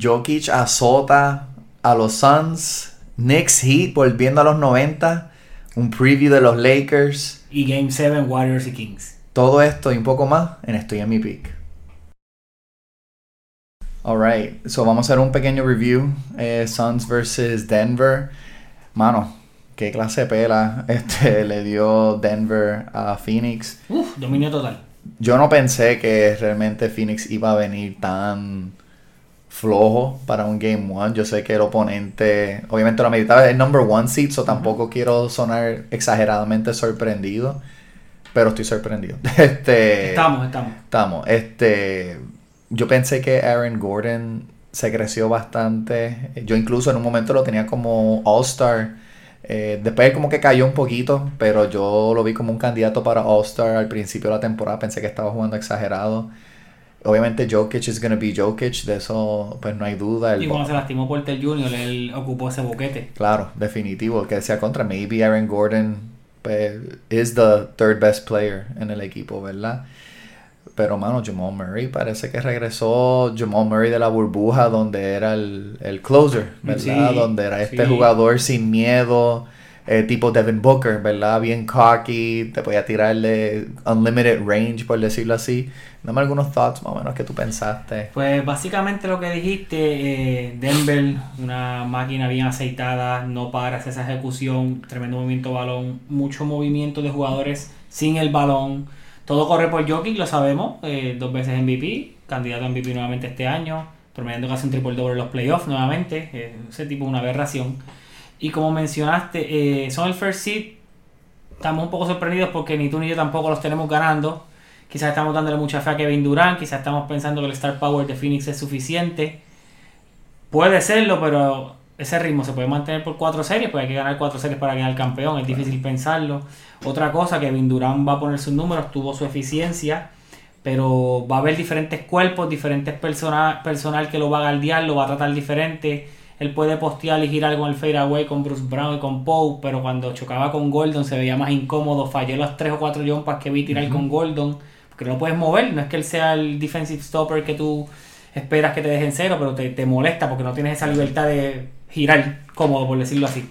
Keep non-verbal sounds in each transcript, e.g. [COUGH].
Jokic azota a los Suns. Knicks Heat volviendo a los 90. Un preview de los Lakers. Y Game 7 Warriors y Kings. Todo esto y un poco más en Estoy en mi pick. Alright, so vamos a hacer un pequeño review. Eh, Suns versus Denver. Mano, qué clase de pela [LAUGHS] este, le dio Denver a Phoenix. Uf, dominio total. Yo no pensé que realmente Phoenix iba a venir tan flojo para un Game One. Yo sé que el oponente, obviamente lo meditaba el number one seed, so tampoco quiero sonar exageradamente sorprendido, pero estoy sorprendido. [LAUGHS] Este, Estamos, estamos. estamos. Este, yo pensé que Aaron Gordon se creció bastante. Yo incluso en un momento lo tenía como All-Star. Eh, después como que cayó un poquito, pero yo lo vi como un candidato para All-Star al principio de la temporada. Pensé que estaba jugando exagerado. Obviamente Jokic is gonna be Jokic, de eso pues no hay duda. El Y cuando se lastimó Porter Jr., él ocupó ese boquete. Claro, definitivo. Que decía contra, maybe Aaron Gordon pues, is the third best player en el equipo, ¿verdad? Pero, mano, Jamal Murray parece que regresó Jamal Murray de la burbuja donde era el, el closer, ¿verdad? Sí, donde era este sí. jugador sin miedo, eh, tipo Devin Booker, ¿verdad? Bien cocky, te podía tirarle unlimited range, por decirlo así. Dame algunos thoughts más o menos que tú pensaste. Pues básicamente lo que dijiste, eh, Denver, una máquina bien aceitada, no paras esa ejecución, tremendo movimiento balón, mucho movimiento de jugadores sin el balón. Todo corre por Jokic, lo sabemos, eh, dos veces MVP, candidato a MVP nuevamente este año, promediando casi un triple doble en los playoffs nuevamente, ese tipo una aberración. Y como mencionaste, eh, son el first seed, estamos un poco sorprendidos porque ni tú ni yo tampoco los tenemos ganando. Quizás estamos dándole mucha fe a Kevin Durant, quizás estamos pensando que el Star Power de Phoenix es suficiente. Puede serlo, pero ese ritmo se puede mantener por cuatro series, pues hay que ganar cuatro series para quedar campeón, es difícil pensarlo. Otra cosa, Kevin Durant va a poner sus números, tuvo su eficiencia, pero va a haber diferentes cuerpos, diferentes persona, personal que lo va a galdear, lo va a tratar diferente. Él puede postear y girar con el fadeaway con Bruce Brown y con Poe, pero cuando chocaba con Gordon se veía más incómodo, falló los tres o cuatro jumpas que vi tirar con Gordon, porque no lo puedes mover, no es que él sea el defensive stopper que tú esperas que te dejen cero, pero te, te molesta porque no tienes esa libertad de girar cómodo, por decirlo así.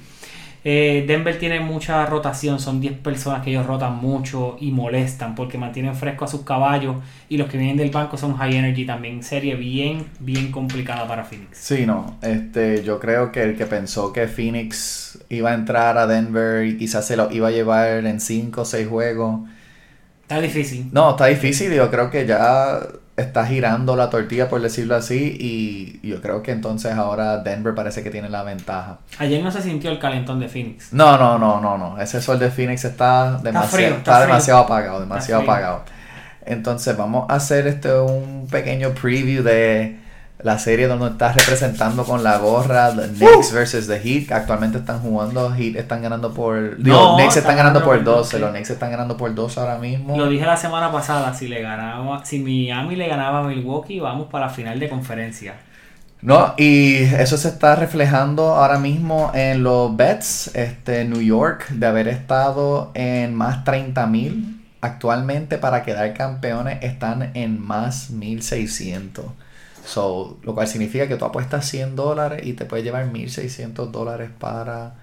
Eh, Denver tiene mucha rotación, son 10 personas que ellos rotan mucho y molestan porque mantienen fresco a sus caballos y los que vienen del banco son high energy también. Serie bien, bien complicada para Phoenix. Sí, no. Este, yo creo que el que pensó que Phoenix iba a entrar a Denver y quizás se lo iba a llevar en 5 o 6 juegos. Está difícil. No, está difícil. Yo creo que ya está girando la tortilla, por decirlo así. Y yo creo que entonces ahora Denver parece que tiene la ventaja. Ayer no se sintió el calentón de Phoenix. No, no, no, no, no. Ese sol de Phoenix está demasiado, frío, está está frío. demasiado apagado, demasiado apagado. Entonces vamos a hacer este un pequeño preview de la serie donde estás representando con la gorra The Knicks versus The Heat. Actualmente están jugando, Heat están ganando por... Digo, No, Knicks están están ganando por ganando por 12, sí. los Knicks están ganando por 12 ahora mismo. Lo dije la semana pasada, si le ganaba, si Miami le ganaba a Milwaukee, vamos para la final de conferencia. No, y eso se está reflejando ahora mismo en los bets. Este, New York, de haber estado en más 30 mil, actualmente para quedar campeones están en más 1600. So, lo cual significa que tú apuestas 100 dólares y te puedes llevar 1600 dólares para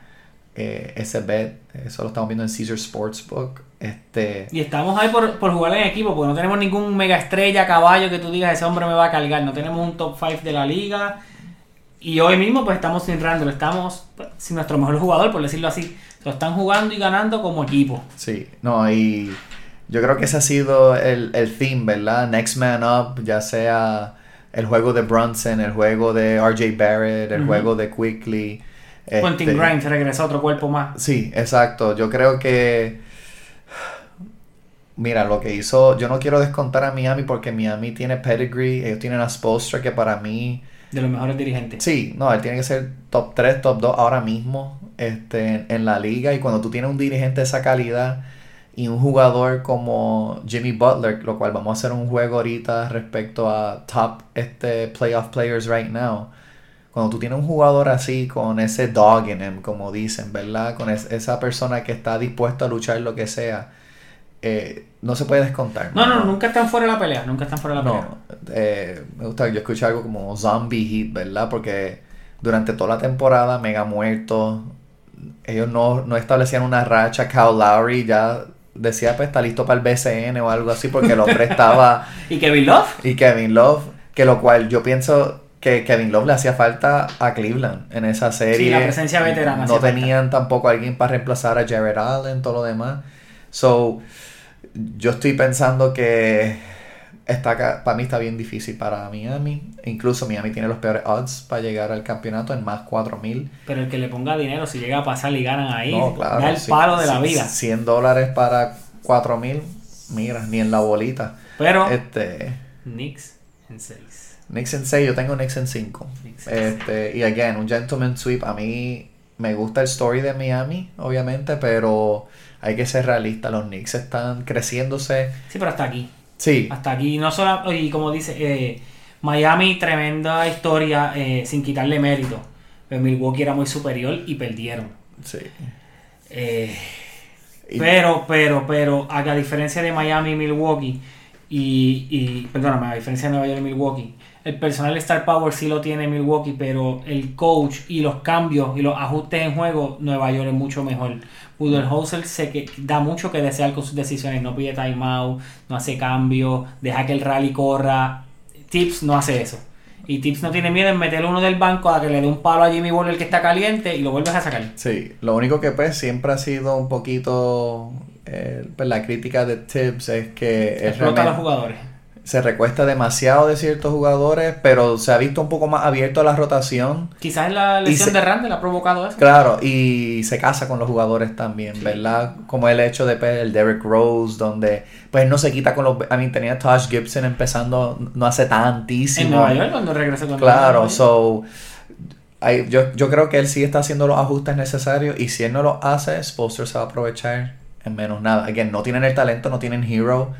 eh, ese bet. Eso lo estamos viendo en Caesar Sportsbook. Este, Y estamos ahí por, por jugar en equipo, porque no tenemos ningún mega estrella, caballo que tú digas, ese hombre me va a cargar. No tenemos un top 5 de la liga. Y hoy mismo pues estamos sin Randall, estamos pues, sin nuestro mejor jugador, por decirlo así. Lo están jugando y ganando como equipo. Sí, no, y yo creo que ese ha sido el, el theme, ¿verdad? Next Man Up, ya sea el juego de Brunson, el juego de RJ Barrett, el juego de Quickly. Quentin este, Grimes regresó a otro cuerpo más. Sí, exacto. Yo creo que. Mira, lo que hizo. Yo no quiero descontar a Miami porque Miami tiene pedigree. Ellos tienen a Spolstra que para mí. De los mejores dirigentes. Sí, no, él tiene que ser top 3, top 2 ahora mismo este, en, en la liga. Y cuando tú tienes un dirigente de esa calidad y un jugador como Jimmy Butler, lo cual vamos a hacer un juego ahorita respecto a top este, playoff players right now. Cuando tú tienes un jugador así, con ese dog in him, como dicen, ¿verdad? Con es- esa persona que está dispuesta a luchar lo que sea. eh, no se puede descontar. No, no, nunca están fuera de la pelea, nunca están fuera de la pelea. No, eh, me gusta, yo escuché algo como Zombie Heat, ¿verdad? Porque durante toda la temporada, mega muerto, ellos no, no establecían una racha. Kyle Lowry ya decía, pues está listo para el BCN o algo así, porque el hombre estaba... [LAUGHS] ¿Y Kevin Love? Y Kevin Love, que lo cual yo pienso que Kevin Love le hacía falta a Cleveland en esa serie. Sí, la presencia veterana. No falta. tenían tampoco alguien para reemplazar a Jared Allen, todo lo demás. So, yo estoy pensando que está para mí está bien difícil para Miami. Incluso Miami tiene los peores odds para llegar al campeonato en más 4000. Pero el que le ponga dinero, si llega a pasar y ganan ahí, No, claro. da el sí, palo de la vida. 100 dólares para 4000. Mira, ni en la bolita. Pero Este. Knicks en 6. Knicks en 6, yo tengo Knicks en 5. Knicks en Este, y again, un gentleman sweep. A mí me gusta el story de Miami, obviamente, pero hay que ser realista. Los Knicks están creciéndose. Sí, pero hasta aquí. Sí, Hasta aquí. No solo, y como dice, eh, Miami, tremenda historia, eh, sin quitarle mérito. Pero Milwaukee era muy superior y perdieron. sí. Eh, Y- Pero, pero, pero, a diferencia de Miami y Milwaukee, y, y perdóname, a diferencia de Nueva York y Milwaukee, el personal Star Power sí lo tiene Milwaukee, pero el coach y los cambios y los ajustes en juego, Nueva York es mucho mejor. Budenholzer se que da mucho que desear con sus decisiones, no pide timeout, no hace cambios, deja que el rally corra. Tips no hace eso. Y Tips no tiene miedo en meter uno del banco a que le dé un palo a Jimmy Butler que está caliente y lo vuelves a sacar. Sí, lo único que pues siempre ha sido un poquito eh, pues, la crítica de Tibbs es que es Explota a los jugadores. Se recuesta demasiado de ciertos jugadores, pero se ha visto un poco más abierto a la rotación. Quizás la lesión se- de Randall ha provocado eso. Claro, y se casa con los jugadores también, ¿verdad? Como el hecho de pues, el Derrick Rose, donde pues no se quita con los... I mean, tenía Tosh Gibson empezando no hace tantísimo. En Nueva York cuando regresó con Claro, Nueva York. so... hay- yo, yo creo que él sí está haciendo los ajustes necesarios y si él no los hace, Spoelstra se va a aprovechar en menos nada. Again, no tienen el talento, no tienen hero,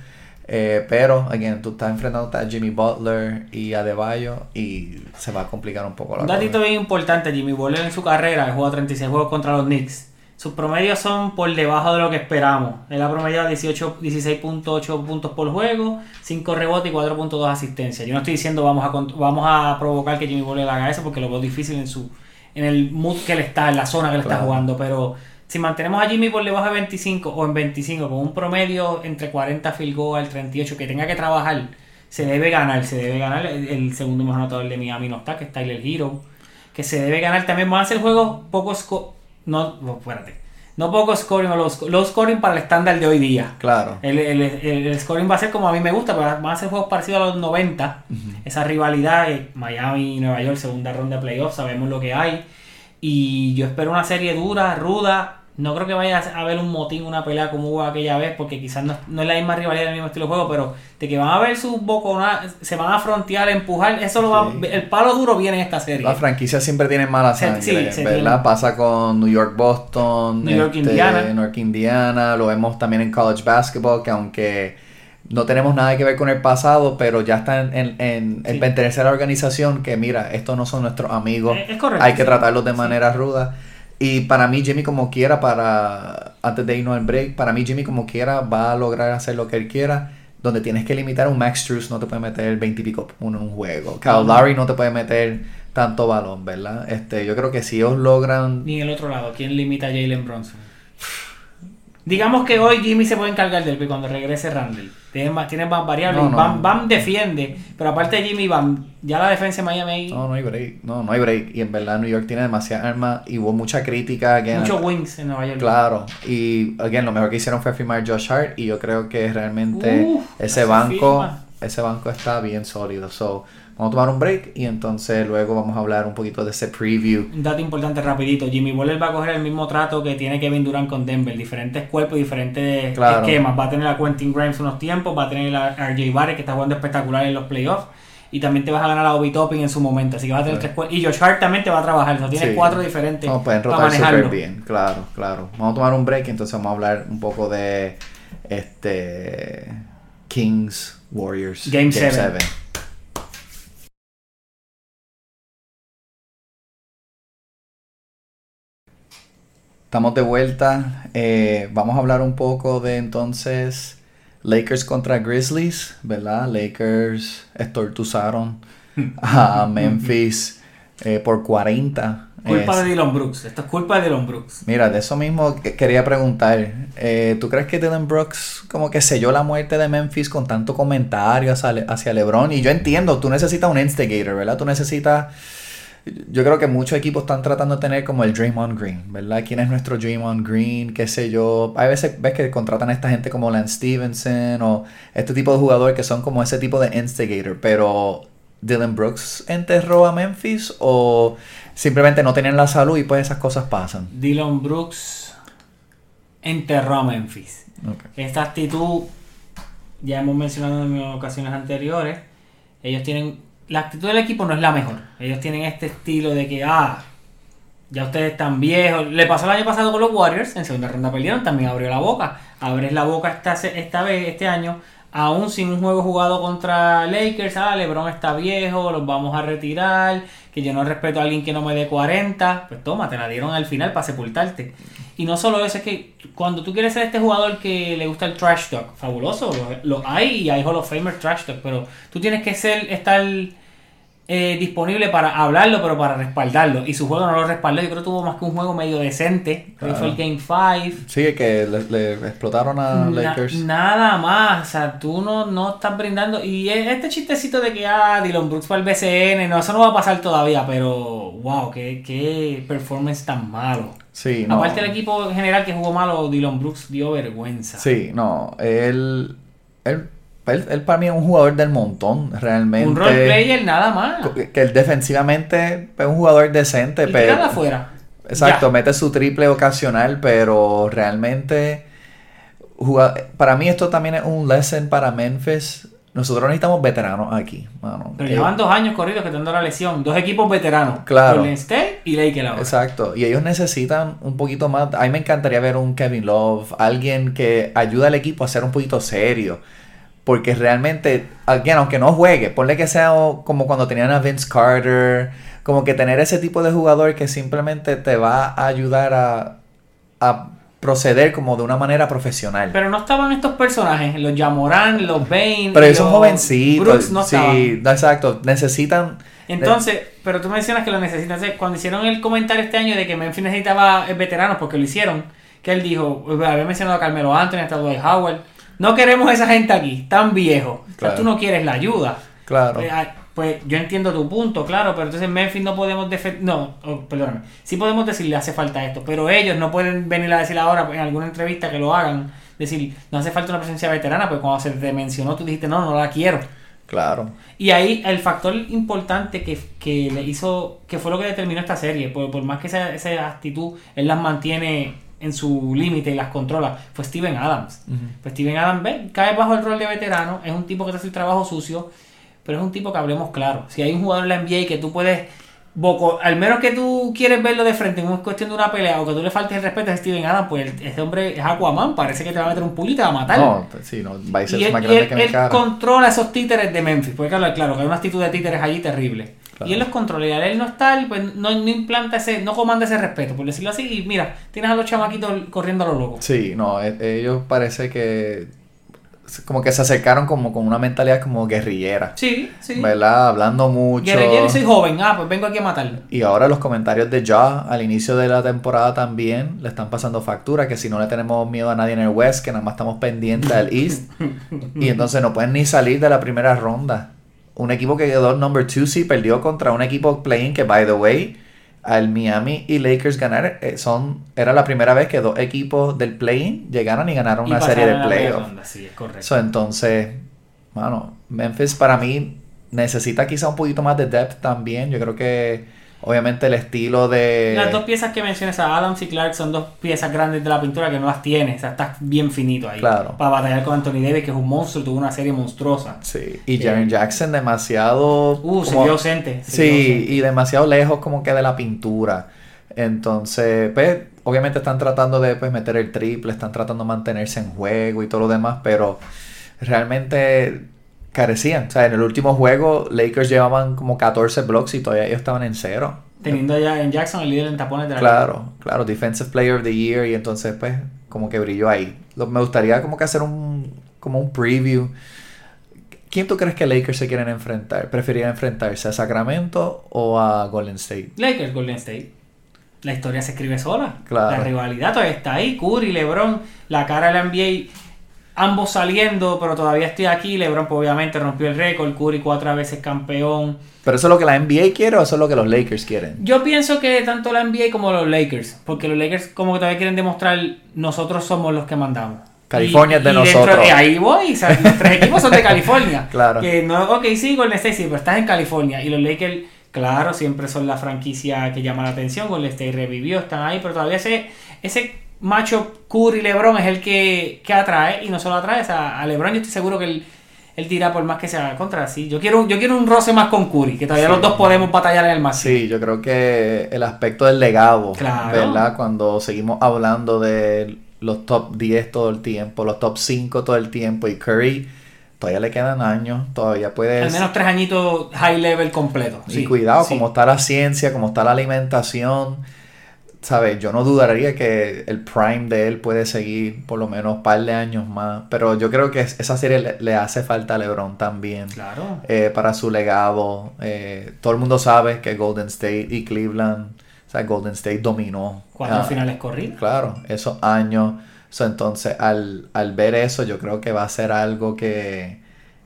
eh, pero, again, tú estás enfrentando a Jimmy Butler y a Deballo y se va a complicar un poco la Un datito bien importante, Jimmy Butler en su carrera, jugó 36 juegos contra los Knicks. Sus promedios son por debajo de lo que esperamos. Él ha promediado 18 16.8 puntos por juego, 5 rebotes y 4.2 asistencias. Yo no estoy diciendo vamos a, vamos a provocar que Jimmy Butler haga eso porque lo veo difícil en su en el mood que él está, en la zona que él está jugando, pero si mantenemos a Jimmy por debajo de 25 o en 25 con un promedio entre 40 field goal al 38 que tenga que trabajar, se debe ganar, se debe ganar. El, el segundo mejor anotador de Miami no está, que es Tyler Hero, que se debe ganar. También van a ser juegos poco sco- no, no, espérate, no poco scoring o low scoring para el estándar de hoy día. Claro. El, el- el- el scoring va a ser como a mí me gusta, pero van a ser juegos parecidos a los 90. Esa rivalidad, eh, Miami y Nueva York, segunda ronda de playoffs, sabemos lo que hay. Y yo espero una serie dura, ruda. No creo que vaya a haber un motín, una pelea como hubo aquella vez, porque quizás no, no es la misma rivalidad del mismo estilo de juego, pero de que van a ver sus boconas, se van a frontear, empujar, eso lo va, Sí. el palo duro viene en esta serie. La franquicia siempre tiene mala sangre, sí, ¿verdad? tiene. Pasa con New York Boston, New York, este, Indiana. New York Indiana, lo vemos también en college basketball, que aunque no tenemos nada que ver con el pasado, pero ya está en, en, pertenecer a la organización que mira, estos no son nuestros amigos, Es- es correcto, hay que sí. tratarlos de Sí. manera ruda. Y para mí Jimmy como quiera, para antes de irnos al break, para mí Jimmy como quiera va a lograr hacer lo que él quiera. Donde tienes que limitar a un Max Struz, no te puede meter 20 y pico uno en un juego. Kyle no te puede meter tanto balón, ¿verdad? Este, yo creo que si ellos logran Ni en el otro lado, ¿quién limita a Jalen Bronson? Digamos que hoy Jimmy se puede encargar del que cuando regrese Randall. Tiene más, tiene más variables. No, no. Bam, Bam defiende, pero aparte de Jimmy Bam, ya la defensa de Miami ahí, No, no hay break. No, no hay break. Y en verdad New York tiene demasiadas armas y hubo mucha crítica. Again, muchos wings en Nueva York. Claro. Y again, lo mejor que hicieron fue firmar Josh Hart. Y yo creo que realmente Uf, ese ese banco, firma. ese banco está bien sólido. So, vamos a tomar un break y entonces luego vamos a hablar un poquito de ese preview. Un dato importante rapidito, Jimmy Butler va a coger el mismo trato que tiene Kevin Durant con Denver, diferentes cuerpos, diferentes Claro. esquemas. Va a tener a Quentin Grimes unos tiempos, va a tener a RJ Barrett que está jugando espectacular en los playoffs. Y también te vas a ganar a Obi Topping en su momento, así que va a tener que escu- Y Josh Hart también te va a trabajar, tienes Sí. cuatro diferentes No, pueden rotar súper bien, claro, claro. Vamos a tomar un break y entonces vamos a hablar un poco de este Kings Warriors Game seven. Estamos de vuelta. eh, vamos a hablar un poco de entonces Lakers contra Grizzlies, ¿verdad? Lakers estortuzaron a [LAUGHS] Memphis eh, por 40. Culpa Es- de Dylan Brooks. Esto es culpa de Dylan Brooks. Mira, de eso mismo que- quería preguntar. Eh, ¿Tú crees que Dylan Brooks como que selló la muerte de Memphis con tanto comentario hacia, Le- hacia LeBron? Y yo entiendo, tú necesitas un instigator, ¿verdad? Tú necesitas... Yo creo que muchos equipos están tratando de tener como el Draymond Green, ¿verdad? ¿Quién es nuestro Draymond Green? ¿Qué sé yo? Hay veces ves que contratan a esta gente como Lance Stevenson o este tipo de jugador que son como ese tipo de instigator, pero Dylan Brooks enterró a Memphis o simplemente no tenían la salud y pues esas cosas pasan. Dylan Brooks enterró a Memphis. Esta actitud, ya hemos mencionado en ocasiones anteriores, ellos tienen, la actitud del equipo no es la mejor. Ellos tienen este estilo de que, ah, ya ustedes están viejos. Le pasó el año pasado con los Warriors, en segunda ronda perdieron, también abrió la boca. Abres la boca esta, esta vez, este año, aún sin un juego jugado contra Lakers, ah, LeBron está viejo, los vamos a retirar, que yo no respeto a alguien que no me dé 40, pues toma, te la dieron al final para sepultarte. Y no solo eso, es que cuando tú quieres ser este jugador que le gusta el trash talk, fabuloso, lo, lo hay y hay Hall of Famer trash talk, pero tú tienes que ser, estar eh, disponible para hablarlo, pero para respaldarlo. Y su juego no lo respaldó, yo creo que tuvo más que un juego medio decente, creo que fue el Game 5. Sí, que le, le explotaron a Na- Lakers. nada más, o sea, tú no, no estás brindando. Y e- este chistecito de que, ah, Dylan Brooks para el BCN, no, eso no va a pasar todavía, pero wow, qué, qué performance tan malo. Sí, no. Aparte del equipo en general que jugó malo, Dylan Brooks dio vergüenza. Sí, no. Él, él, él, él para mí es un jugador del montón, realmente. Un role player nada más. Que él defensivamente es un jugador decente, Y pero. afuera. Exacto, Ya. mete su triple ocasional, pero realmente. Para mí, esto también es un lesson para Memphis. Nosotros necesitamos veteranos aquí, mano. Pero Eh, llevan dos años corridos que teniendo la lesión. Dos equipos veteranos. Claro. Golden State y Lakers ahora. Exacto, y ellos necesitan un poquito más. A mí me encantaría ver un Kevin Love, alguien que ayude al equipo a ser un poquito serio. Porque realmente, again, aunque no juegue, ponle que sea como cuando tenían a Vince Carter, como que tener ese tipo de jugador que simplemente te va a ayudar a, a proceder como de una manera profesional. Pero no estaban estos personajes, los Jamoran, los Bane. Pero los jovencitos. Brooks no estaban. sí, exacto. Necesitan. Entonces, pero tú mencionas que lo necesitan. Entonces, Cuando hicieron el comentario este año de que Memphis necesitaba eh, veteranos, porque lo hicieron, que él dijo, había mencionado a Carmelo Anthony, hasta Dwight Howard, no queremos esa gente aquí, tan viejos. O sea, Claro. tú no quieres la ayuda. Claro. Eh, ah, Pues yo entiendo tu punto, claro, pero entonces Memphis no podemos defender. No, oh, perdóname. Sí podemos decir le hace falta esto, pero ellos no pueden venir a decir ahora en alguna entrevista que lo hagan. Decir, no hace falta una presencia veterana, pues cuando se te mencionó tú dijiste, no, no la quiero. Claro. Y ahí el factor importante que, que le hizo, que fue lo que determinó esta serie, por, por más que esa, esa actitud él las mantiene en su límite y las controla, fue Steven Adams. Pues Steven Adams ve, cae bajo el rol de veterano, es un tipo que te hace el trabajo sucio, pero es un tipo que hablemos claro. Si hay un jugador en la NBA que tú puedes, boco- al menos que tú quieres verlo de frente en cuestión de una pelea o que tú le faltes el respeto a Steven Adams, pues ese hombre es Aquaman, parece que te va a meter un pulo y te va a matar. No, sí, no, va a ser Y él, más y grande él- que mi él cara. controla esos títeres de Memphis. Porque claro, claro, que hay una actitud de títeres allí terrible. Claro. Y él los controla. Y al él no está, pues no, no implanta ese, no comanda ese respeto, por decirlo así. Y mira, tienes a los chamaquitos corriendo a lo loco. Sí, no, e- ellos parece que como que se acercaron como con una mentalidad como guerrillera, Sí, sí. ¿verdad? Hablando mucho. Guerrillero y soy joven. Ah, pues vengo aquí a matarlo. Y ahora los comentarios de Ja al inicio de la temporada también le están pasando factura, que si no le tenemos miedo a nadie en el West, que nada más estamos pendientes al East. [LAUGHS] y entonces no pueden ni salir de la primera ronda. Un equipo que quedó number 2 sí perdió contra un equipo playing que, by the way, al Miami y Lakers ganar, eh, son, era la primera vez que dos equipos del playing llegaron y ganaron Y una serie de playoffs. Sí, es correcto. So, entonces, bueno, Memphis para mí necesita quizá un poquito más de depth también. Yo creo que obviamente el estilo de... Las dos piezas que mencionas a Adams y Clark son dos piezas grandes de la pintura que no las tiene. O sea, estás bien finito ahí. Claro. Para batallar con Anthony Davis, que es un monstruo, tuvo una serie monstruosa. Sí, y Jaren Jackson demasiado... Uh, se como- vio ausente. se vio Sí, ausente. y demasiado lejos como que de la pintura. Entonces, pues, obviamente están tratando de pues, meter el triple, están tratando de mantenerse en juego y todo lo demás, pero realmente carecían. O sea, en el último juego, Lakers llevaban como 14 blocks y todavía ellos estaban en cero. Teniendo ya en Jackson el líder en tapones de la Claro, claro, Defensive Player of the Year y entonces pues como que brilló ahí. Lo- me gustaría como que hacer un como un preview. ¿Quién tú crees que Lakers se quieren enfrentar? ¿Preferirían enfrentarse a Sacramento o a Golden State? Lakers, Golden State. La historia se escribe sola. Claro. La rivalidad todavía está ahí. Curry, LeBron, la cara de la NBA, ambos saliendo, pero todavía estoy aquí. LeBron pues, obviamente rompió el récord. Curry cuatro veces campeón. ¿Pero eso es lo que la NBA quiere o eso es lo que los Lakers quieren? Yo pienso que tanto la NBA como los Lakers, porque los Lakers como que todavía quieren demostrar nosotros somos los que mandamos. California Y- es de y dentro- nosotros. y ahí voy, o sea, los tres equipos son de California. [LAUGHS] Claro. Que no, ok, sí, Golden State, sí, pero estás en California. Y los Lakers, claro, siempre son la franquicia que llama la atención. Golden State revivió, están ahí, pero todavía ese, ese macho Curry LeBron es el que, que atrae. Y no solo atrae, o sea, a LeBron yo estoy seguro que él, él tira por más que sea contra sí. Yo quiero, yo quiero un roce más con Curry, que todavía Sí. los dos podemos batallar en el máximo. Sí, yo creo que el aspecto del legado, Claro. ¿verdad? Cuando seguimos hablando de los top 10 todo el tiempo, los top 5 todo el tiempo, y Curry todavía le quedan años, todavía puede... Al menos tres añitos high level completo. Y sí, cuidado, sí. como está la ciencia, como está la alimentación, ¿sabes? Yo no dudaría que el prime de él puede seguir por lo menos un par de años más, pero yo creo que es- esa serie le, le hace falta a LeBron también. Claro. eh, para su legado. Eh, todo el mundo sabe que Golden State y Cleveland, o sea, Golden State dominó. Cuatro ah, finales corridas. Claro, esos años. So, entonces, al, al ver eso, yo creo que va a ser algo que,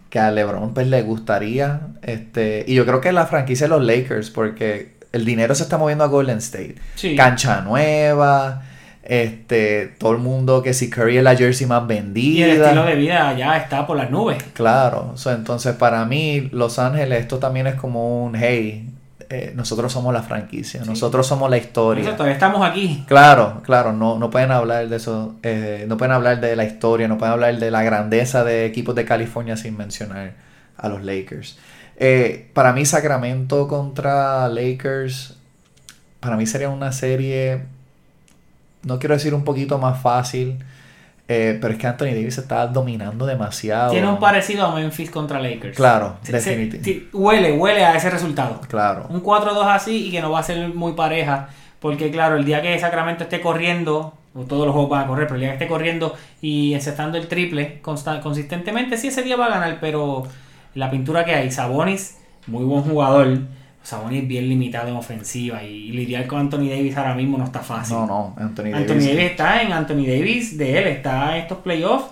que a LeBron pues, le gustaría. Este, y yo creo que la franquicia de los Lakers, porque el dinero se está moviendo a Golden State. Sí. Cancha nueva. Este, todo el mundo que si Curry es la jersey más vendida. Y el estilo de vida ya está por las nubes. Claro, so, entonces para mí Los Ángeles esto también es como un, hey, eh, nosotros somos la franquicia, nosotros somos la historia. Eso, todavía estamos aquí. Claro, claro, no, no pueden hablar de eso, eh, no pueden hablar de la historia, no pueden hablar de la grandeza de equipos de California sin mencionar a los Lakers. Eh, para mí Sacramento contra Lakers, para mí sería una serie, no quiero decir un poquito más fácil, eh, pero es que Anthony Davis está dominando demasiado. Tiene un parecido a Memphis contra Lakers. Claro, Se- se- definiti- ti- huele, huele a ese resultado. Claro. Un 4-2 así y que no va a ser muy pareja. Porque claro, el día que Sacramento esté corriendo, o todos los juegos van a correr, pero el día que esté corriendo y encestando el triple consistentemente, sí ese día va a ganar, pero la pintura que hay, Sabonis, muy buen jugador. Sabonis bien limitado en ofensiva y lidiar con Anthony Davis ahora mismo no está fácil. No, no, Anthony, Anthony Davis. Davis está en Anthony Davis de él, está en estos playoffs.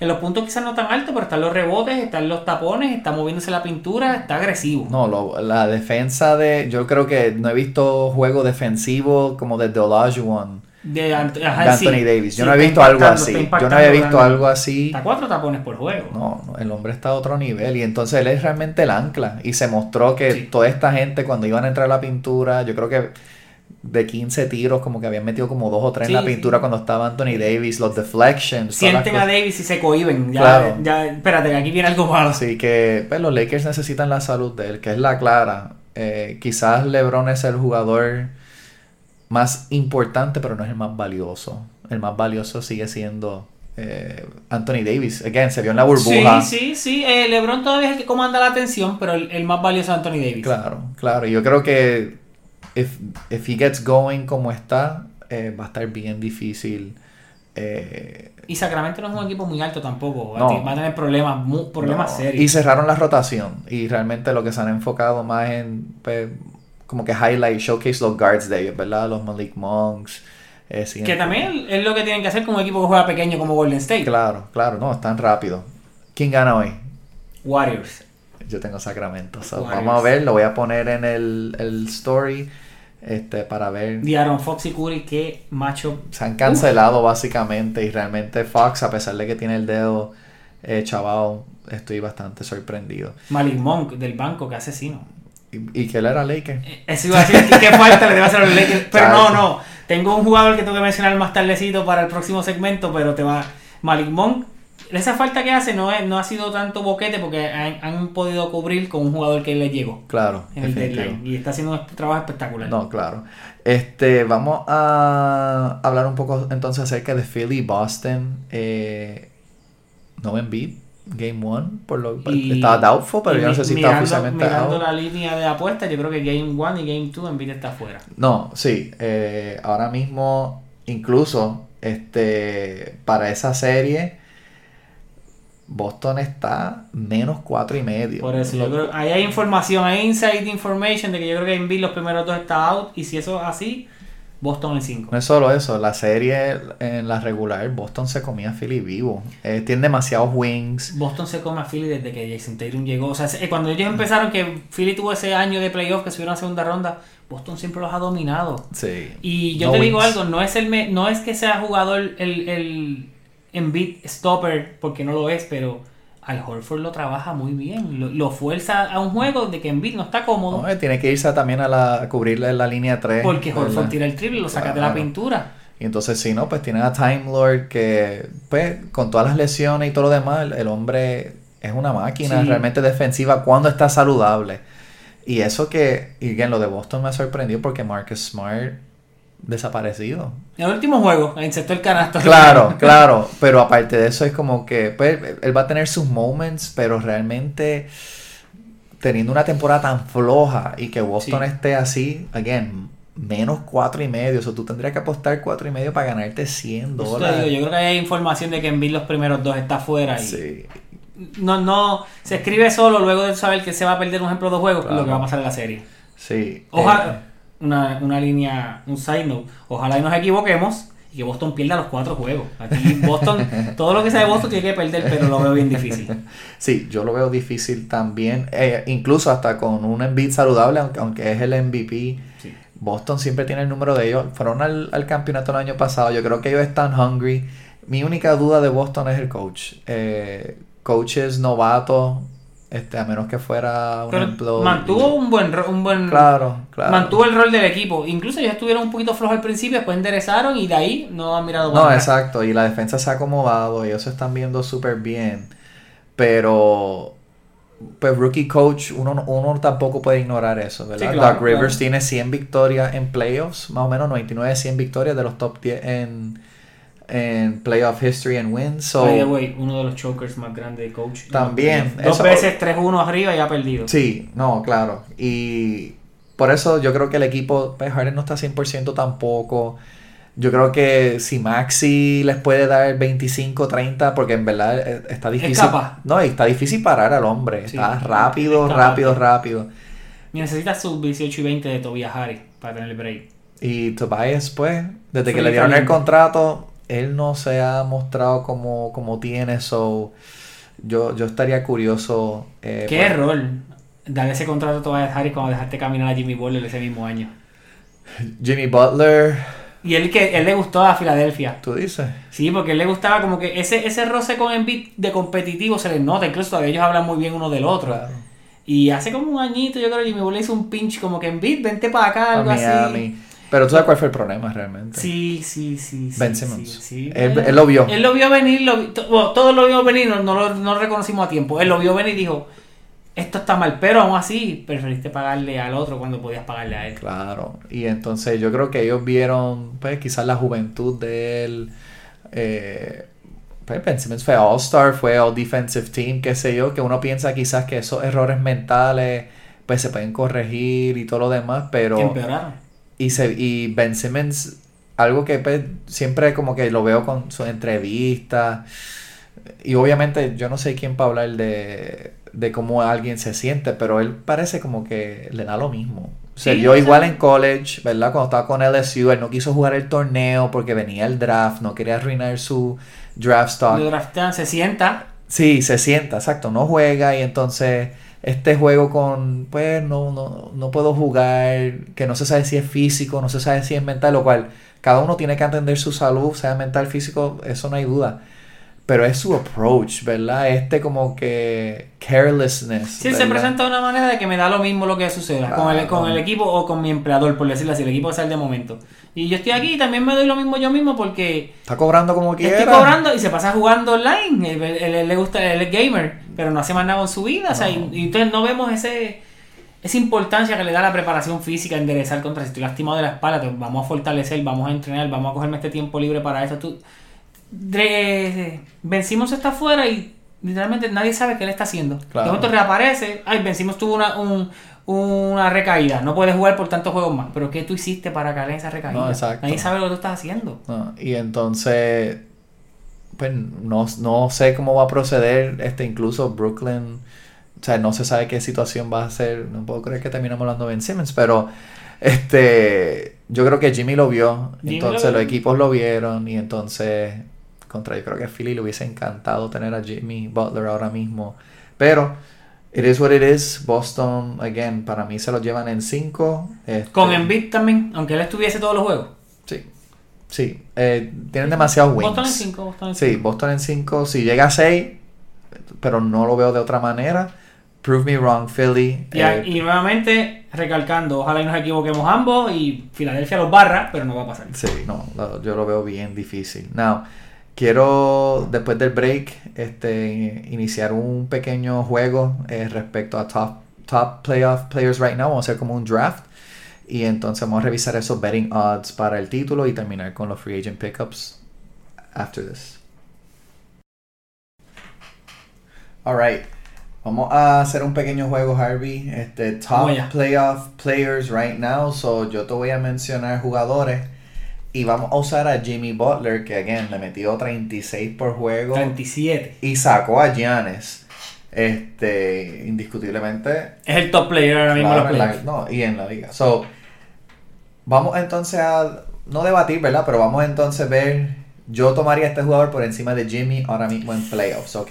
En los puntos quizás no tan altos, pero están los rebotes, están los tapones, está moviéndose la pintura, está agresivo. No, lo- la defensa de. Yo creo que no he visto juego defensivo como de The Olajuwon De, Ant- de ajá, sí. Anthony Davis. Yo Sí, no he visto algo así. Yo no había visto algo así. Está cuatro tapones por juego. No, no, el hombre está a otro nivel. Y entonces él es realmente el ancla. Y se mostró que Sí. toda esta gente, cuando iban a entrar a la pintura, yo creo que de 15 tiros, como que habían metido como dos o tres en la pintura sí. cuando estaba Anthony Davis, los deflections. Sienten a. Davis y se cohiben. Ya, Claro. ya, espérate, aquí viene algo malo. Así que pues, los Lakers necesitan la salud de él, que es la clara. Eh, quizás LeBron es el jugador más importante, pero no es el más valioso. El más valioso sigue siendo eh, Anthony Davis. Again, se vio en la burbuja. Sí, sí, sí. Eh, LeBron todavía es el que comanda la atención, pero el, el más valioso es Anthony Davis. Claro, claro. Yo creo que if, if he gets going como está, eh, va a estar bien difícil. eh, Y Sacramento no es un equipo muy alto tampoco. Va a No. ti- Va a tener problemas, problemas No, serios. Y cerraron la rotación. Y realmente lo que se han enfocado más en pues, como que highlight, showcase los guards de ellos, ¿verdad? Los Malik Monks. eh, Que también es lo que tienen que hacer un equipo que juega pequeño como Golden State. Claro, claro, no, están rápido. ¿Quién gana hoy? Warriors. Yo tengo Sacramento. so, vamos a ver, lo voy a poner en el, el story este, para ver. De Aaron Fox y Curry, qué macho. Se han cancelado básicamente y realmente Fox, a pesar de que tiene el dedo eh, chavado, estoy bastante sorprendido. Malik Monk del banco, que asesino. Y, y que él era Laker. Eh, Eso iba a decir, ¿qué, falta le debe hacer a los Lakers? Pero no, no. Tengo un jugador que tengo que mencionar más tardecito para el próximo segmento, pero te va. Malik Monk, esa falta que hace no, es, no ha sido tanto boquete porque han, han podido cubrir con un jugador que le llegó Claro, en el deadline. Y está haciendo un trabajo espectacular. No, claro. Este, vamos a hablar un poco entonces acerca de Philly Boston. Eh, no Game 1, por lo Y- estaba doubtful, pero yo no sé si está mirando, oficialmente Mirando la línea de apuestas, yo creo que Game 1 y Game 2 Embiid está fuera. No, sí, eh, ahora mismo incluso este para esa serie Boston está menos cuatro y medio. Por eso, yo creo, ahí hay información, hay inside information de que yo creo que Embiid los primeros dos está out y si eso es así, Boston en 5. No es solo eso, la serie en la regular, Boston se comía a Philly vivo. Eh, tiene demasiados wings. Boston se come a Philly desde que Jason Tatum llegó. O sea, eh, cuando ellos empezaron, que Philly tuvo ese año de playoff que subieron a segunda ronda, Boston siempre los ha dominado. Sí. Y yo No te digo algo, no es el me- no es que sea jugador el, el Embiid stopper, porque no lo es, pero al Horford lo trabaja muy bien. Lo, lo fuerza a un juego de que Embiid no está cómodo. No, tiene que irse también a, la, a cubrirle la línea 3. Porque Horford tira el triple y lo saca de la Claro. pintura. Y entonces, si no, pues tienen a Time Lord que, pues, con todas las lesiones y todo lo demás, el, el hombre es una máquina Sí. realmente defensiva cuando está saludable. Y eso que, y bien, lo de Boston me sorprendió porque Marcus Smart desaparecido. En el último juego, insertó el canasto. Claro, [LAUGHS] claro, pero aparte de eso es como que pues, él va a tener sus moments, pero realmente teniendo una temporada tan floja y que Boston Sí. esté así, again, menos cuatro y medio, o sea, tú tendrías que apostar cuatro y medio para ganarte 100 Por eso te dólares. digo, yo creo que hay información de que Embiid los primeros dos está fuera y Sí, no, no se escribe solo luego de saber que se va a perder un ejemplo dos juegos Claro. lo que va a pasar en la serie. sí. Ojalá, Eh, una, una línea, un side note, ojalá y nos equivoquemos y que Boston pierda los cuatro juegos. Aquí Boston, [LAUGHS] todo lo que sea de Boston tiene que perder, pero lo veo bien difícil. [LAUGHS] sí, yo lo veo difícil también, eh, incluso hasta con un Embiid saludable, aunque, aunque es el MVP. Sí. Boston siempre tiene el número de ellos. Fueron al, al campeonato el año pasado. Yo creo que ellos están hungry. Mi única duda de Boston es el coach. Eh, coaches novatos, este, a menos que fuera un Pero ejemplo. mantuvo un buen, un buen Claro, claro. mantuvo el rol del equipo. Incluso ellos estuvieron un poquito flojos al principio, después enderezaron y de ahí no han mirado No, exacto. Y la defensa se ha acomodado. Ellos se están viendo súper bien. Pero. Pues rookie coach, uno, uno tampoco puede ignorar eso, ¿verdad? Sí, claro, Rivers claro. tiene 100 victorias en playoffs, más o menos 99 de 100 victorias de los top 10 en, en playoff history and wins. So, way, uno de los chokers más grandes de coach. También, Dos eso- veces 3-1 arriba y ha perdido. Sí, no, claro. Y por eso yo creo que el equipo, pues Harden no está 100% tampoco. Yo creo que si Maxi les puede dar 25, 30, porque en verdad eh, está difícil. capaz. No, está difícil parar al hombre. Sí, está es rápido, capaz. rápido, rápido. Y necesitas sus 18 y 20 de Tobias Harris para tener el break. Y Tobias, pues, desde que Free le dieron el contrato, él no se ha mostrado como, como tiene. So, yo, yo estaría curioso. eh, Qué por- error darle ese contrato a Tobias Harris cuando dejaste caminar a Jimmy Butler ese mismo año. Jimmy Butler, Y él que él le gustó a Filadelfia. tú dices. Sí, porque él le gustaba como que ese, ese roce con Embiid de competitivo se les nota. Incluso todavía ellos hablan muy bien uno del otro. Claro. Y hace como un añito yo creo que Jimmy Butler hizo un pinch como que Embiid, vente para acá, a algo así. Pero tú sabes cuál fue el problema realmente. Sí, sí, sí. sí Ben Simmons. sí. Él- él lo vio. Él lo vio venir, lo bueno, todos lo vimos venir, no, no lo, no lo reconocimos a tiempo. Él lo vio venir y dijo, esto está mal, pero aún así preferiste pagarle al otro cuando podías pagarle a él. Claro. Y entonces yo creo que ellos vieron, pues quizás la juventud de él. Eh, pues Ben Simmons fue All-Star, fue All Defensive Team, qué sé yo, que uno piensa quizás que esos errores mentales pues se pueden corregir y todo lo demás, pero... Empeoraron. Y, se, y Ben Simmons, algo que pues, siempre como que lo veo con sus entrevistas. Y obviamente yo no sé quién para hablar de, de cómo alguien se siente, pero él parece como que le da lo mismo. Se Sí, vio o sea- igual en college, ¿verdad? Cuando estaba con LSU, él no quiso jugar el torneo porque venía el draft, no quería arruinar su draft stock. Lo se sienta. Sí, se sienta, exacto, no juega y entonces este juego con, pues no, no, no puedo jugar, que no se sabe si es físico, no se sabe si es mental, lo cual cada uno tiene que atender su salud, sea mental, físico, eso no hay duda. Pero es su approach, ¿verdad? Este como que carelessness. Sí, se ¿verdad? presenta de una manera de que me da lo mismo lo que suceda con, el, con el equipo o con mi empleador, por decirlo así, el equipo es el de momento. Y yo estoy aquí y también me doy lo mismo yo mismo porque Está cobrando como quiera. estoy cobrando y se pasa jugando online. Él, él- él le gusta, él es gamer, pero no hace más nada con su vida. O sea, y, entonces no vemos ese esa importancia que le da la preparación física, enderezar contra si estoy lastimado de la espalda, pues vamos a fortalecer, vamos a entrenar, vamos a cogerme este tiempo libre para eso. Tú, vencimos está afuera y literalmente nadie sabe qué le está haciendo. Claro. De momento reaparece, ay, vencimos tuvo una, un- una recaída, no puedes jugar por tantos juegos más. Pero ¿qué tú hiciste para caer en esa recaída? No. Nadie sabe lo que tú estás haciendo. No, y entonces, pues no, no sé cómo va a proceder, este, incluso Brooklyn, o sea, no se sabe qué situación va a ser, no puedo creer que terminamos hablando de Ben Simmons, pero este, yo creo que Jimmy lo vio, Jimmy entonces lo los equipos lo vieron y entonces, contra yo creo que a Philly le hubiese encantado tener a Jimmy Butler ahora mismo, pero it is what it is, Boston, again, para mí se lo llevan en este, 5. Con Embiid también, aunque él estuviese todos los juegos. Sí, sí, eh, tienen demasiados wings. Boston en 5, Boston en Sí, 5. Boston en 5. Si llega a 6, pero no lo veo de otra manera. Prove me wrong, Philly. Y, eh, y nuevamente, recalcando, ojalá y nos equivoquemos ambos y Filadelfia los barra, pero no va a pasar. Sí, no, yo lo veo bien difícil. Now, quiero después del break este, iniciar un pequeño juego eh, respecto a top, top playoff players right now. Vamos a hacer como un draft. Y entonces vamos a revisar esos betting odds para el título y terminar con los free agent pickups after this. Alright. Vamos a hacer un pequeño juego, Harvey. Este, top playoff players right now. So, yo te voy a mencionar jugadores. Y vamos a usar a Jimmy Butler, que again le metió 36 por juego. 37. Y sacó a Giannis. Este, indiscutiblemente. Es el top player ahora mismo la- no, y en la liga. So, vamos entonces a. No debatir, ¿verdad? Pero vamos entonces a ver. Yo tomaría a este jugador por encima de Jimmy ahora mismo en playoffs, ¿ok?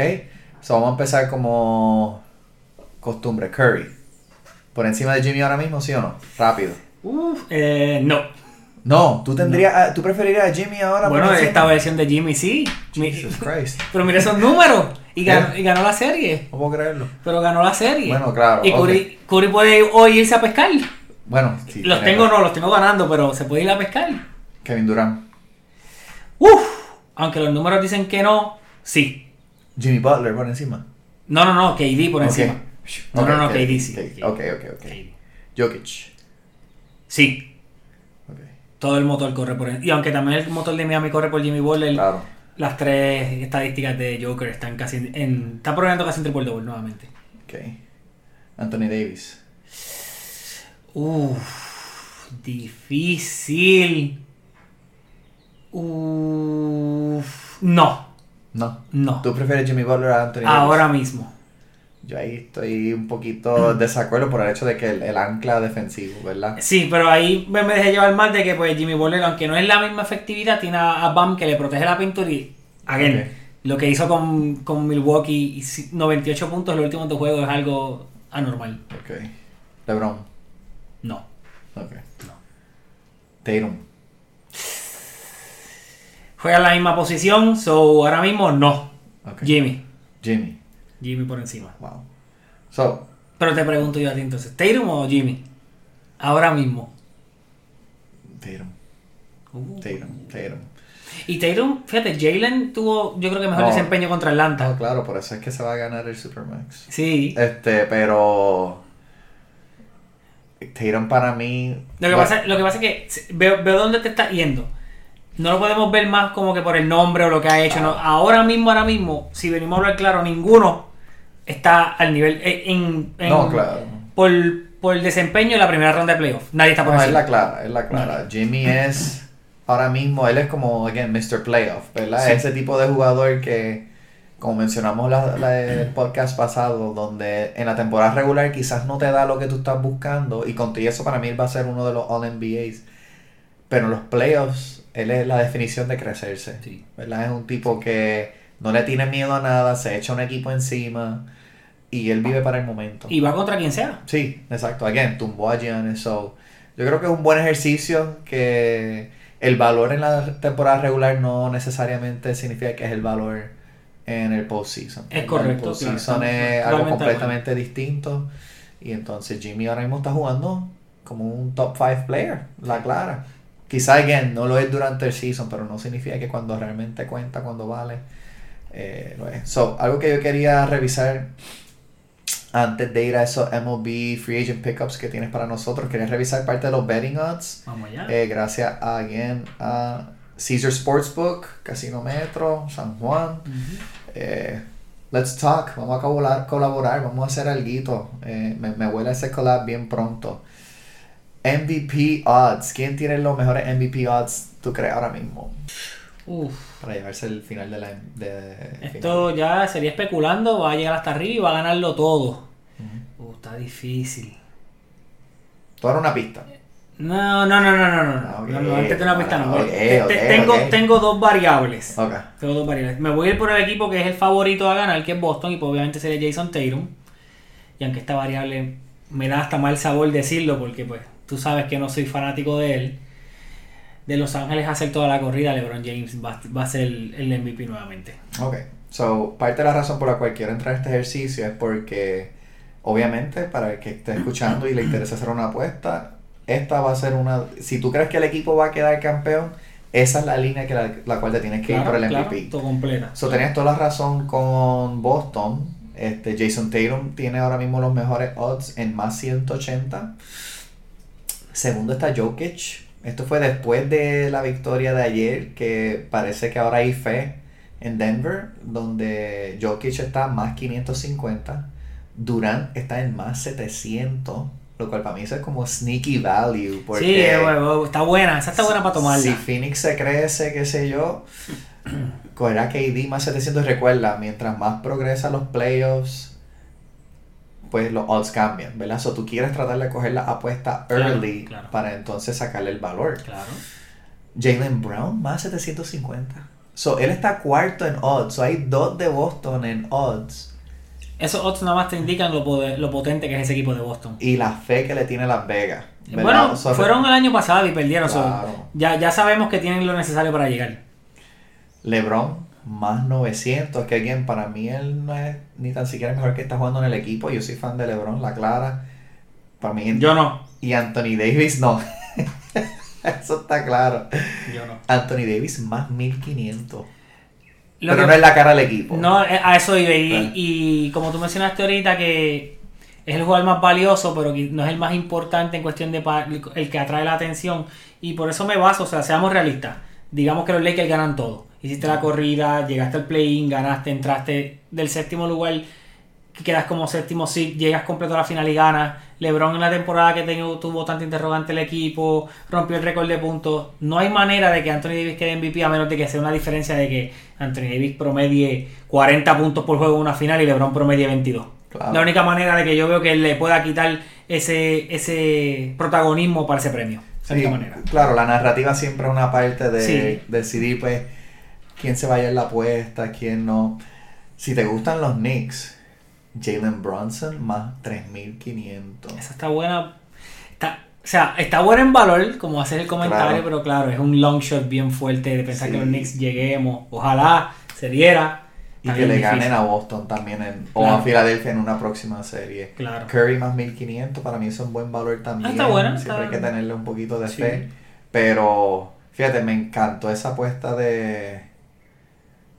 So, vamos a empezar como costumbre. Curry. ¿Por encima de Jimmy ahora mismo, sí o no? Rápido. Uf, eh, no. No, tú tendrías, a- tú preferirías a Jimmy ahora Bueno, por esta versión de Jimmy sí. Jesus Christ. [LAUGHS] Pero mira esos números. Y ganó, Eh. y ganó la serie. No puedo creerlo. Pero ganó la serie. Bueno, claro, Y Curry, Curry puede hoy irse a pescar. Bueno, sí, los tengo, razón. no, los tengo ganando, pero se puede ir a pescar. Kevin Durant. Uf. Aunque los números dicen que no, sí. Jimmy Butler por encima. No, no, no, KD por Ok. encima. No, Ok, no, no, ok, KD sí. ok, ok, ok. KD. Jokic. Sí. Ok, Todo el motor corre por él. Y aunque también el motor de Miami corre por Jimmy Butler, Claro. las tres estadísticas de Joker están casi en. Están proveyendo casi en triple double nuevamente. Ok. Anthony Davis. Uff, difícil. Uff, no, No. no. ¿Tú prefieres Jimmy Butler a Anthony Davis? Ahora mismo. Yo ahí estoy un poquito desacuerdo por el hecho de que el, el ancla defensivo, ¿verdad? Sí, pero ahí me, me dejé llevar más de que pues Jimmy Butler, aunque no es la misma efectividad, tiene a, Bam que le protege la pintura y, again, Ok. lo que hizo con, con Milwaukee, y si- 98 puntos en los últimos dos juegos es algo anormal. Ok. LeBron. No. Ok. No. Tatum. Juega en la misma posición, so ahora mismo no. Jimmy. Jimmy. Jimmy por encima. Wow. So, Pero te pregunto yo a ti entonces, ¿Tatum o Jimmy? Ahora mismo. Tatum. Uh. Tatum. Tatum. Y Tatum, fíjate, Jalen tuvo yo creo que mejor No. desempeño contra Atlanta. No, claro, por eso es que se va a ganar el Supermax. Sí. Este, pero. Tatum para mí. Lo que, bueno, pasa, lo que pasa es que veo, veo dónde te estás yendo. No lo podemos ver más como que por el nombre o lo que ha hecho. no. Ahora mismo, ahora mismo, si venimos a hablar claro, ninguno está al nivel eh, en, en- No, claro. por, por el desempeño en la primera ronda de playoff. Nadie está por No, es la clara, es la clara. Jimmy es ahora mismo, él es como, again, Mr. Playoff, ¿verdad? Sí. Ese tipo de jugador que, como mencionamos la, la- el podcast pasado, donde en la temporada regular quizás no te da lo que tú estás buscando, y contigo eso para mí va a ser uno de los All-NBAs. Pero en los playoffs, él es la definición de crecerse. Sí. ¿verdad? Es un tipo que no le tiene miedo a nada, se echa un equipo encima y él vive para el momento. Y va contra quien sea. Sí, exacto. Again, tumbó a Giannis. So, yo creo que es un buen ejercicio que el valor en la temporada regular no necesariamente significa que es el valor en el postseason. Es correcto, El postseason claro, es totalmente algo completamente distinto. Y entonces Jimmy ahora mismo está jugando como un top 5 player, la clara. Quizá, again, no lo es durante el season, pero no significa que cuando realmente cuenta, cuando vale, eh, lo es. So, algo que yo quería revisar antes de ir a esos MLB Free Agent Pickups que tienes para nosotros, quería revisar parte de los betting odds. Vamos allá. Eh, gracias a, again, a Caesar Sportsbook, Casino Metro, San Juan. Ujú. Eh, let's talk, vamos a colaborar, colaborar vamos a hacer algo. Eh, me, me huele ese collab bien pronto. MVP odds. ¿Quién tiene los mejores MVP odds tú crees ahora mismo? Uf. para llevarse el final de la. De, Esto ya sería especulando, va a llegar hasta arriba y va a ganarlo todo. Uh, está difícil. Tú una pista. No, no, no, no, no, no. No, no, antes de una pista no. Tengo, tengo dos variables. Ok. Tengo dos variables. Me voy a ir por el equipo que es el favorito a ganar, que es Boston, y pues obviamente sería Jason Tatum. Y aunque esta variable me da hasta mal sabor decirlo, porque pues tú sabes que no soy fanático de él. De Los Ángeles a hacer toda la corrida, LeBron James va, va a ser el, el MVP nuevamente. Ok. So, parte de la razón por la cual quiero entrar a este ejercicio es porque, obviamente, para el que esté escuchando y le interesa hacer una apuesta, esta va a ser una. Si tú crees que el equipo va a quedar campeón, esa es la línea que la, la cual te tienes que ir por el claro, MVP. todo completa. So, tenías toda la razón con Boston. Este, Jason Tatum tiene ahora mismo los mejores odds en más 180. Segundo está Jokic. Esto fue después de la victoria de ayer, que parece que ahora hay fe en Denver, donde Jokic está más 550. Durant está en más 700. Lo cual para mí eso es como sneaky value. Porque Sí, eh, bueno, está buena, esa está buena para tomarla. si Phoenix se crece, qué sé yo, cogerá KD más 700. Recuerda, mientras más progresa los playoffs, pues los odds cambian, ¿verdad? So tú quieres tratar de coger la apuesta Claro, early claro. para entonces sacarle el valor. Claro. Jalen Brown más 750. So él está cuarto en odds. So hay dos de Boston en odds. Esos odds nada más te indican lo, poder- lo potente que es ese equipo de Boston. Y la fe que le tiene Las Vegas. ¿verdad? Bueno, So, fueron el año pasado y perdieron. so, ya, ya sabemos que tienen lo necesario para llegar. LeBron más 900, que alguien para mí él no es ni tan siquiera el mejor que está jugando en el equipo. Yo soy fan de LeBron, la clara. Para mí Yo no. y Anthony Davis no. [LAUGHS] Eso está claro. Yo no. Anthony Davis más 1500. Lo Pero que- no es la cara del equipo. No, eh, a eso iba. Y, Claro. y como tú mencionaste ahorita que es el jugador más valioso, pero que no es el más importante en cuestión de el que atrae la atención. Y por eso me baso, o sea, seamos realistas. Digamos que los Lakers ganan todo. Hiciste la corrida, llegaste al play-in, ganaste, entraste del séptimo lugar, que quedas como séptimo seed, llegas completo a la final y ganas. LeBron en la temporada que tengo, tuvo tanta interrogante el equipo, rompió el récord de puntos. No hay manera de que Anthony Davis quede MVP a menos de que sea una diferencia de que Anthony Davis promedie 40 puntos por juego en una final y LeBron promedie 22. Claro. La única manera de que yo veo que él le pueda quitar ese, ese protagonismo para ese premio. Esa Sí, manera. claro, la narrativa siempre es una parte de Sí. decidir pues quién se vaya en la apuesta, quién no. Si te gustan los Knicks, Jalen Brunson más 3500. Esa está buena. Está, o sea, está buena en valor, como hacer el comentario, Claro. pero claro, es un long shot bien fuerte de pensar Sí. que los Knicks lleguemos. Ojalá se diera. Y que le ganen a Boston también en, o a Filadelfia en una próxima serie. Claro. Curry más 1500, para mí eso es un buen valor también. Ah, está buena, Siempre está- hay que tenerle un poquito de Sí. fe. Pero fíjate, me encantó esa apuesta de,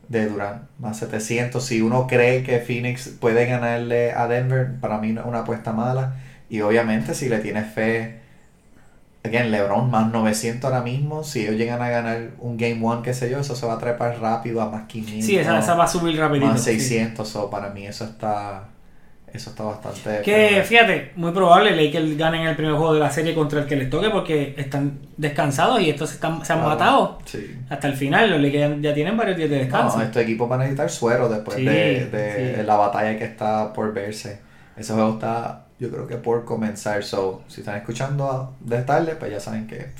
de Durant, más 700. Si uno cree que Phoenix puede ganarle a Denver, para mí no es una apuesta mala. Y obviamente, si le tienes fe, again, LeBron más 900 ahora mismo. Si ellos llegan a ganar un Game One, qué sé yo, eso se va a trepar rápido a más 500. Sí, esa, esa va a subir rapidito. más sí. 600. so, para mí, eso está, eso está bastante. Que fíjate, muy probable Lakers ganen el primer juego de la serie contra el que les toque porque están descansados y estos están, se han Claro. matado Sí. hasta el final. Los Lakers ya, ya tienen varios días de descanso. No, este equipo va a necesitar suero después Sí, de, de sí. la batalla que está por verse. Ese juego está, yo creo que por comenzar. So, si están escuchando de tarde, pues ya saben que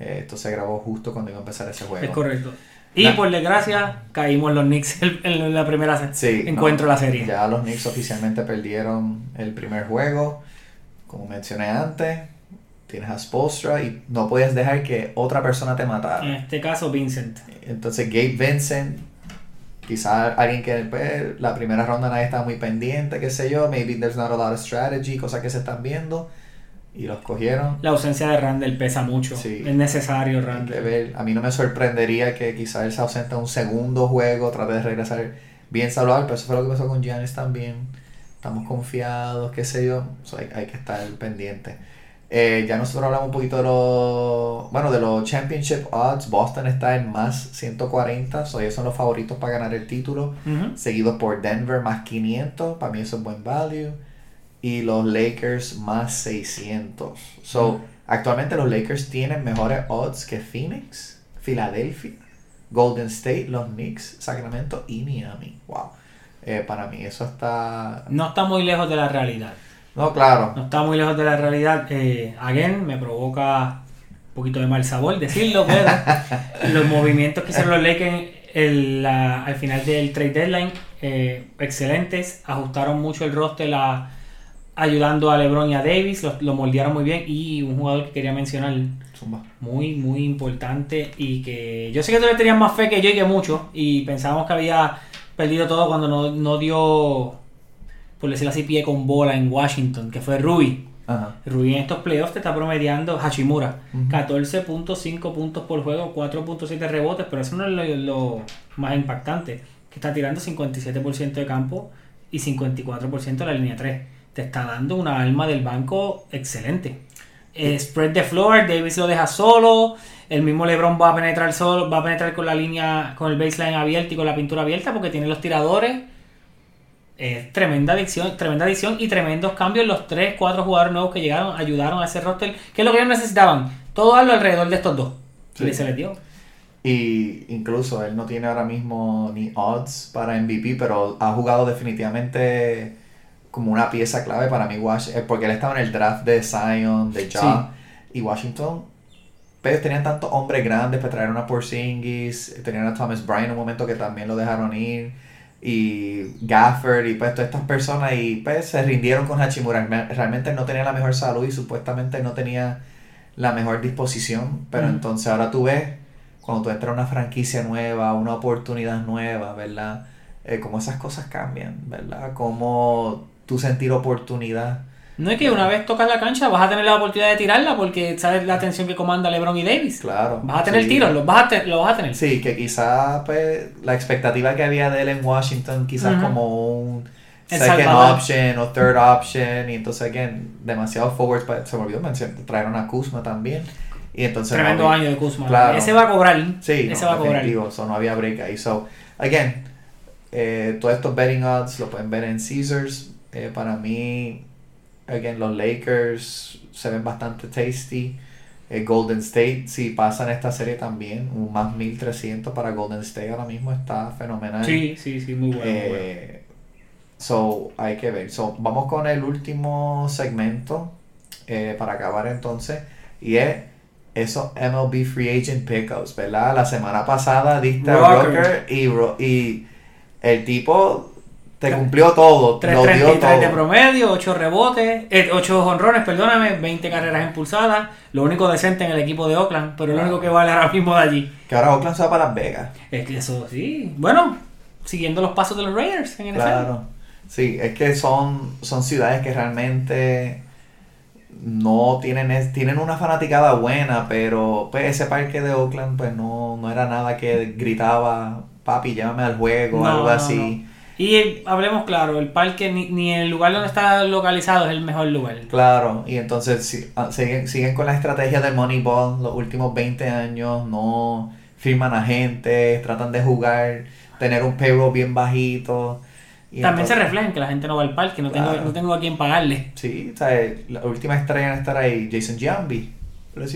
eh, esto se grabó justo cuando iba a empezar ese juego. Es correcto. Y por desgracia, caímos los Knicks en, la primera Sí, encuentro no, la serie. Ya los Knicks oficialmente perdieron el primer juego. Como mencioné antes, tienes a Spolstra y no puedes dejar que otra persona te matara. En este caso, Vincent. Entonces Gabe Vincent, quizás alguien que pues, la primera ronda nadie está muy pendiente, qué sé yo, maybe there's not a lot of strategy, cosas que se están viendo y los cogieron. La ausencia de Randall pesa mucho. Sí. Es necesario Randall. ver. A mí no me sorprendería que quizás él se ausente un segundo juego, trate de regresar bien saludable, pero eso fue lo que pasó con Giannis también. Estamos confiados, qué sé yo, So, hay, hay que estar pendiente. Eh, ya nosotros hablamos un poquito de los, bueno, de los championship odds. Boston está en más 140, so ellos son los favoritos para ganar el título. Ujú. Seguidos por Denver más 500, para mí eso es buen value. Y los Lakers más 600. So, actualmente los Lakers tienen mejores odds que Phoenix, Filadelfia, Golden State, los Knicks, Sacramento y Miami. Wow. Eh, para mí eso está... No está muy lejos de la realidad. No, claro. No está muy lejos de la realidad. Eh, again, me provoca un poquito de mal sabor decirlo, pero [LAUGHS] los movimientos que hicieron los Lakers el, la- al final del trade deadline, eh, excelentes. Ajustaron mucho el roster la- ayudando a LeBron y a Davis. Lo, lo moldearon muy bien. Y un jugador que quería mencionar Zumba. muy, muy importante y que yo sé que tú le tenías más fe que yo y que mucho y pensábamos que había perdido todo cuando no, no dio, por decirlo así, pie con bola en Washington, que fue Rui. Ajá. Rui en estos playoffs te está promediando Hachimura. Ujú. 14.5 puntos por juego, 4.7 rebotes, pero eso no es lo, lo más impactante. Que está tirando 57% de campo y 54% de la línea 3. Te está dando una alma del banco excelente. Eh, spread the floor, Davis lo deja solo. El mismo LeBron va a penetrar solo, va a penetrar con la línea, con el baseline abierto y con la pintura abierta porque tiene los tiradores. Es tremenda adicción, tremenda adicción y tremendos cambios. Los 3, 4 jugadores nuevos que llegaron ayudaron a ese roster. ¿Qué es lo que ellos necesitaban? Todo alrededor de estos dos. Sí. Y se les dio. Y incluso él no tiene ahora mismo ni odds para MVP, pero ha jugado definitivamente como una pieza clave para mí, Wash- eh, porque él estaba en el draft de Zion, de Ja, y Washington. Pero tenían tantos hombres grandes para traer una Porzingis, tenían a Thomas Bryant en un momento que también lo dejaron ir, y Gafford, y pues todas estas personas, y pues se rindieron con Hachimura. Re- Realmente no tenía la mejor salud y supuestamente no tenía la mejor disposición, pero entonces ahora tú ves, cuando tú entras a una franquicia nueva, una oportunidad nueva, ¿verdad? Eh, cómo esas cosas cambian, ¿verdad? Cómo tú sentir oportunidad. No es que una vez tocas la cancha vas a tener la oportunidad de tirarla porque sabes la atención que comanda LeBron y Davis. Claro. Vas a tener sí. tiros, los vas a, te- los vas a tener. Sí, que quizás pues, la expectativa que había de él en Washington, quizás Ujú. como un El second Salvador. option o third option, y entonces, again, demasiado forward, pa- se me olvidó mencionar, trajeron a Kuzma también, y entonces... no Tremendo había- año de Kuzma. Claro. Ese va a cobrar. Sí, Ese no, va a cobrar. so, no había break ahí. So, again, eh, todos estos betting odds lo pueden ver en Caesars. Eh, para mí, again, los Lakers se ven bastante tasty. Eh, Golden State, si pasan esta serie también, un más 1300 para Golden State ahora mismo está fenomenal. Sí, sí, sí, muy bueno. muy bueno. Eh, so, hay que ver. So, vamos con el último segmento eh, para acabar entonces. Y es esos MLB Free Agent Pickups, ¿verdad? La semana pasada diste a Rocker. Rocker y, y el tipo te cumplió todo. Lo dio 3.33 de promedio, 8 rebotes, 8 honrones, perdóname, 20 carreras impulsadas. Lo único decente en el equipo de Oakland, pero lo único que vale ahora mismo de allí. Que ahora Oakland se va para Las Vegas. Es que eso sí. Bueno, siguiendo los pasos de los Raiders en NFL. Claro. Sí, es que son, son ciudades que realmente no tienen, tienen una fanaticada buena, pero pues ese parque de Oakland pues no, no era nada que gritaba, papi, llévame al juego, No, algo no, así. Y el- hablemos claro, el parque ni, ni el lugar donde está localizado es el mejor lugar. Claro, y entonces si- ah, siguen, siguen con la estrategia del Moneyball los últimos 20 años, no firman agentes, tratan de jugar, tener un payroll bien bajito. y También se refleja en que la gente no va al parque, no, tengo, no tengo a quién pagarle. Sí, o sea, la última estrella en estar ahí, Jason Giambi,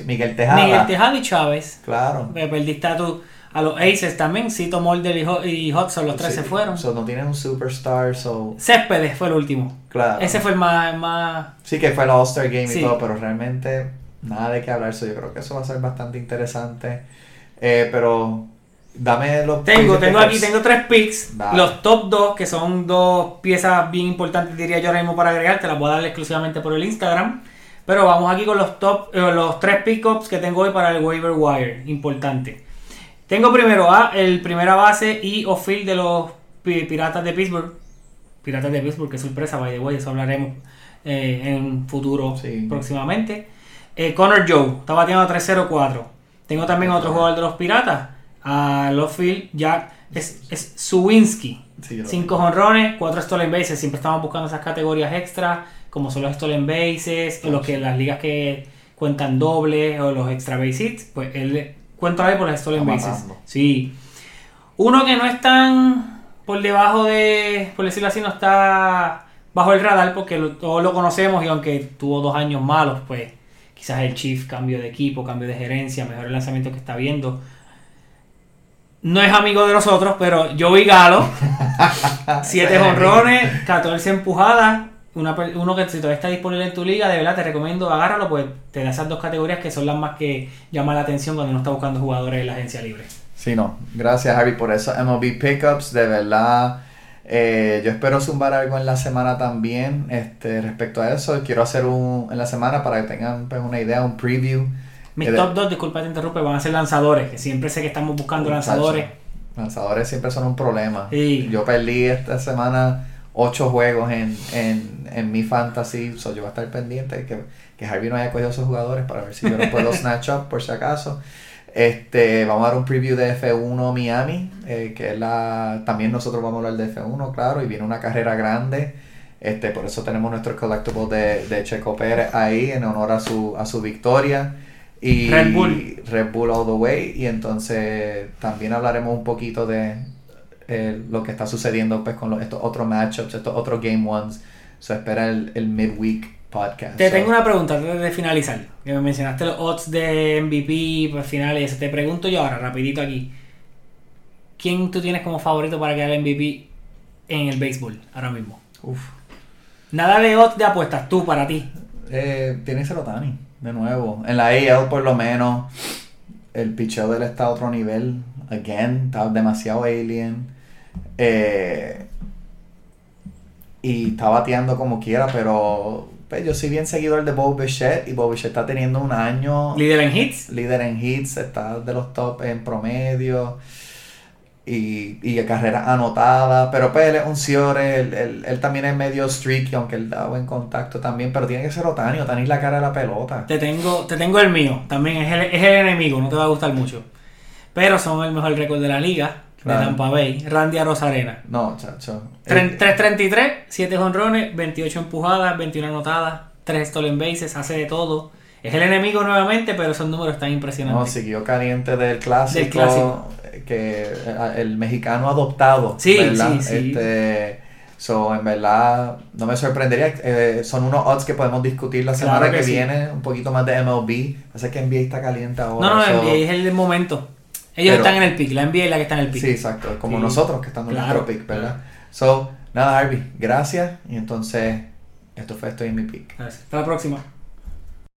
Miguel Tejada. Miguel Tejada y Chávez. Claro. Me perdiste a, tu- a los Aces también, Cito Mulder y, Hudson, los tres Sí, se fueron. So, no tienen un superstar, so, Céspedes fue el último. claro. Ese fue el más, más Sí que fue el All-Star Game Sí. y todo, pero realmente nada de qué hablar. So, yo creo que eso va a ser bastante interesante. Eh, pero dame los... Tengo, tengo aquí, tengo tres picks. Dale. Los top 2, que son dos piezas bien importantes, diría yo ahora mismo para agregar. Te las voy a dar exclusivamente por el Instagram. Pero vamos aquí con los top, eh, los tres pickups que tengo hoy para el waiver wire. Importante. Tengo primero a el primera base y off-field de los pi- Piratas de Pittsburgh. Piratas de Pittsburgh, qué sorpresa, by the way, eso hablaremos eh, en futuro Sí. próximamente. Eh, Connor Joe, está bateando a 3-0-4. Tengo también otro jugador de los Piratas, a Lofield Jack es, es Suwinski. Sí, Cinco honrones, cuatro stolen bases. Siempre estamos buscando esas categorías extra, como son los stolen bases, o los que las ligas que cuentan doble, o los extra base hits. Pues él cuenta ahí por los stolen bases. Sí. Uno que no es tan por debajo de, por decirlo así, no está bajo el radar porque lo- todos lo conocemos y aunque tuvo dos años malos, pues quizás el Chief cambio de equipo, cambio de gerencia, mejor el lanzamiento que está viendo. no es amigo de nosotros, pero Joey Galo, 7 honrones, 14 empujadas. Una, uno que si todavía está disponible en tu liga, de verdad te recomiendo agárralo, pues te da esas dos categorías que son las más que llaman la atención cuando uno está buscando jugadores en la agencia libre. Sí, no. Gracias, Harry, por eso. MLB Pickups, de verdad. Eh, yo espero zumbar algo en la semana también este, respecto a eso. Quiero hacer un en la semana para que tengan pues, una idea, un preview. Mis top 2, disculpa te interrumpe, van a ser lanzadores, que siempre sé que estamos buscando lanzadores. Lanzadores siempre son un problema. Yo perdí esta semana 8 juegos en, en, en mi fantasy, so yo voy a estar pendiente que, que Harvey no haya cogido esos jugadores para ver si yo los puedo [LAUGHS] snatch up por si acaso. Este, vamos a dar un preview de F1 Miami, eh, que es la. También nosotros vamos a hablar de F1, claro, y viene una carrera grande. Este, por eso tenemos nuestro collectible de, de Checo Pérez ahí en honor a su, a su victoria. Y Red Bull. Red Bull All the Way. Y entonces también hablaremos un poquito de eh, lo que está sucediendo pues, con estos otros matchups, estos otros Game Ones. Se espera el, el midweek podcast. Te tengo una pregunta antes de finalizar. Que me mencionaste los odds de MVP, pues finales. Te pregunto yo ahora, rapidito aquí. ¿Quién tú tienes como favorito para quedar MVP en el béisbol ahora mismo? Uf. Nada de odds de apuestas, tú para ti. Eh, tiene que ser Otani, de nuevo. En la AL por lo menos. El picheo de él está a otro nivel. Again, está demasiado alien. Eh, y está bateando como quiera, pero pues yo soy bien seguidor de Bob Bichette y Bob Bichette está teniendo un año... Líder en hits. Líder en hits, está de los top en promedio y, y carrera anotada, pero pues él es un Ciore, él, él, también es medio streaky, aunque él da buen contacto también, pero tiene que ser Otani, Otani es la cara de la pelota. Te tengo, te tengo el mío, también es el, es el enemigo, no te va a gustar mucho, pero son el mejor récord de la liga, de Tampa Bay, Randy Rosarena. No, chacho. 333, 7 honrones, 28 empujadas, 21 anotadas, 3 stolen bases, hace de todo. Es el enemigo nuevamente, pero esos números están impresionantes. No, siguió caliente del clásico. Del clásico. Que eh, el mexicano adoptado. Sí, sí, sí. Este, so, en verdad, no me sorprendería. Eh, son unos odds que podemos discutir la semana que, viene. Un poquito más de MLB. Parece que NBA está caliente ahora. No, no, NBA es el momento. Ellos están en el pick, la NBA es la que está en el pick. Sí, exacto, como nosotros que estamos en nuestro pick, ¿verdad? So, nada, Harvey, gracias. Y entonces, esto fue Estoy en mi pick. Gracias. Hasta la próxima.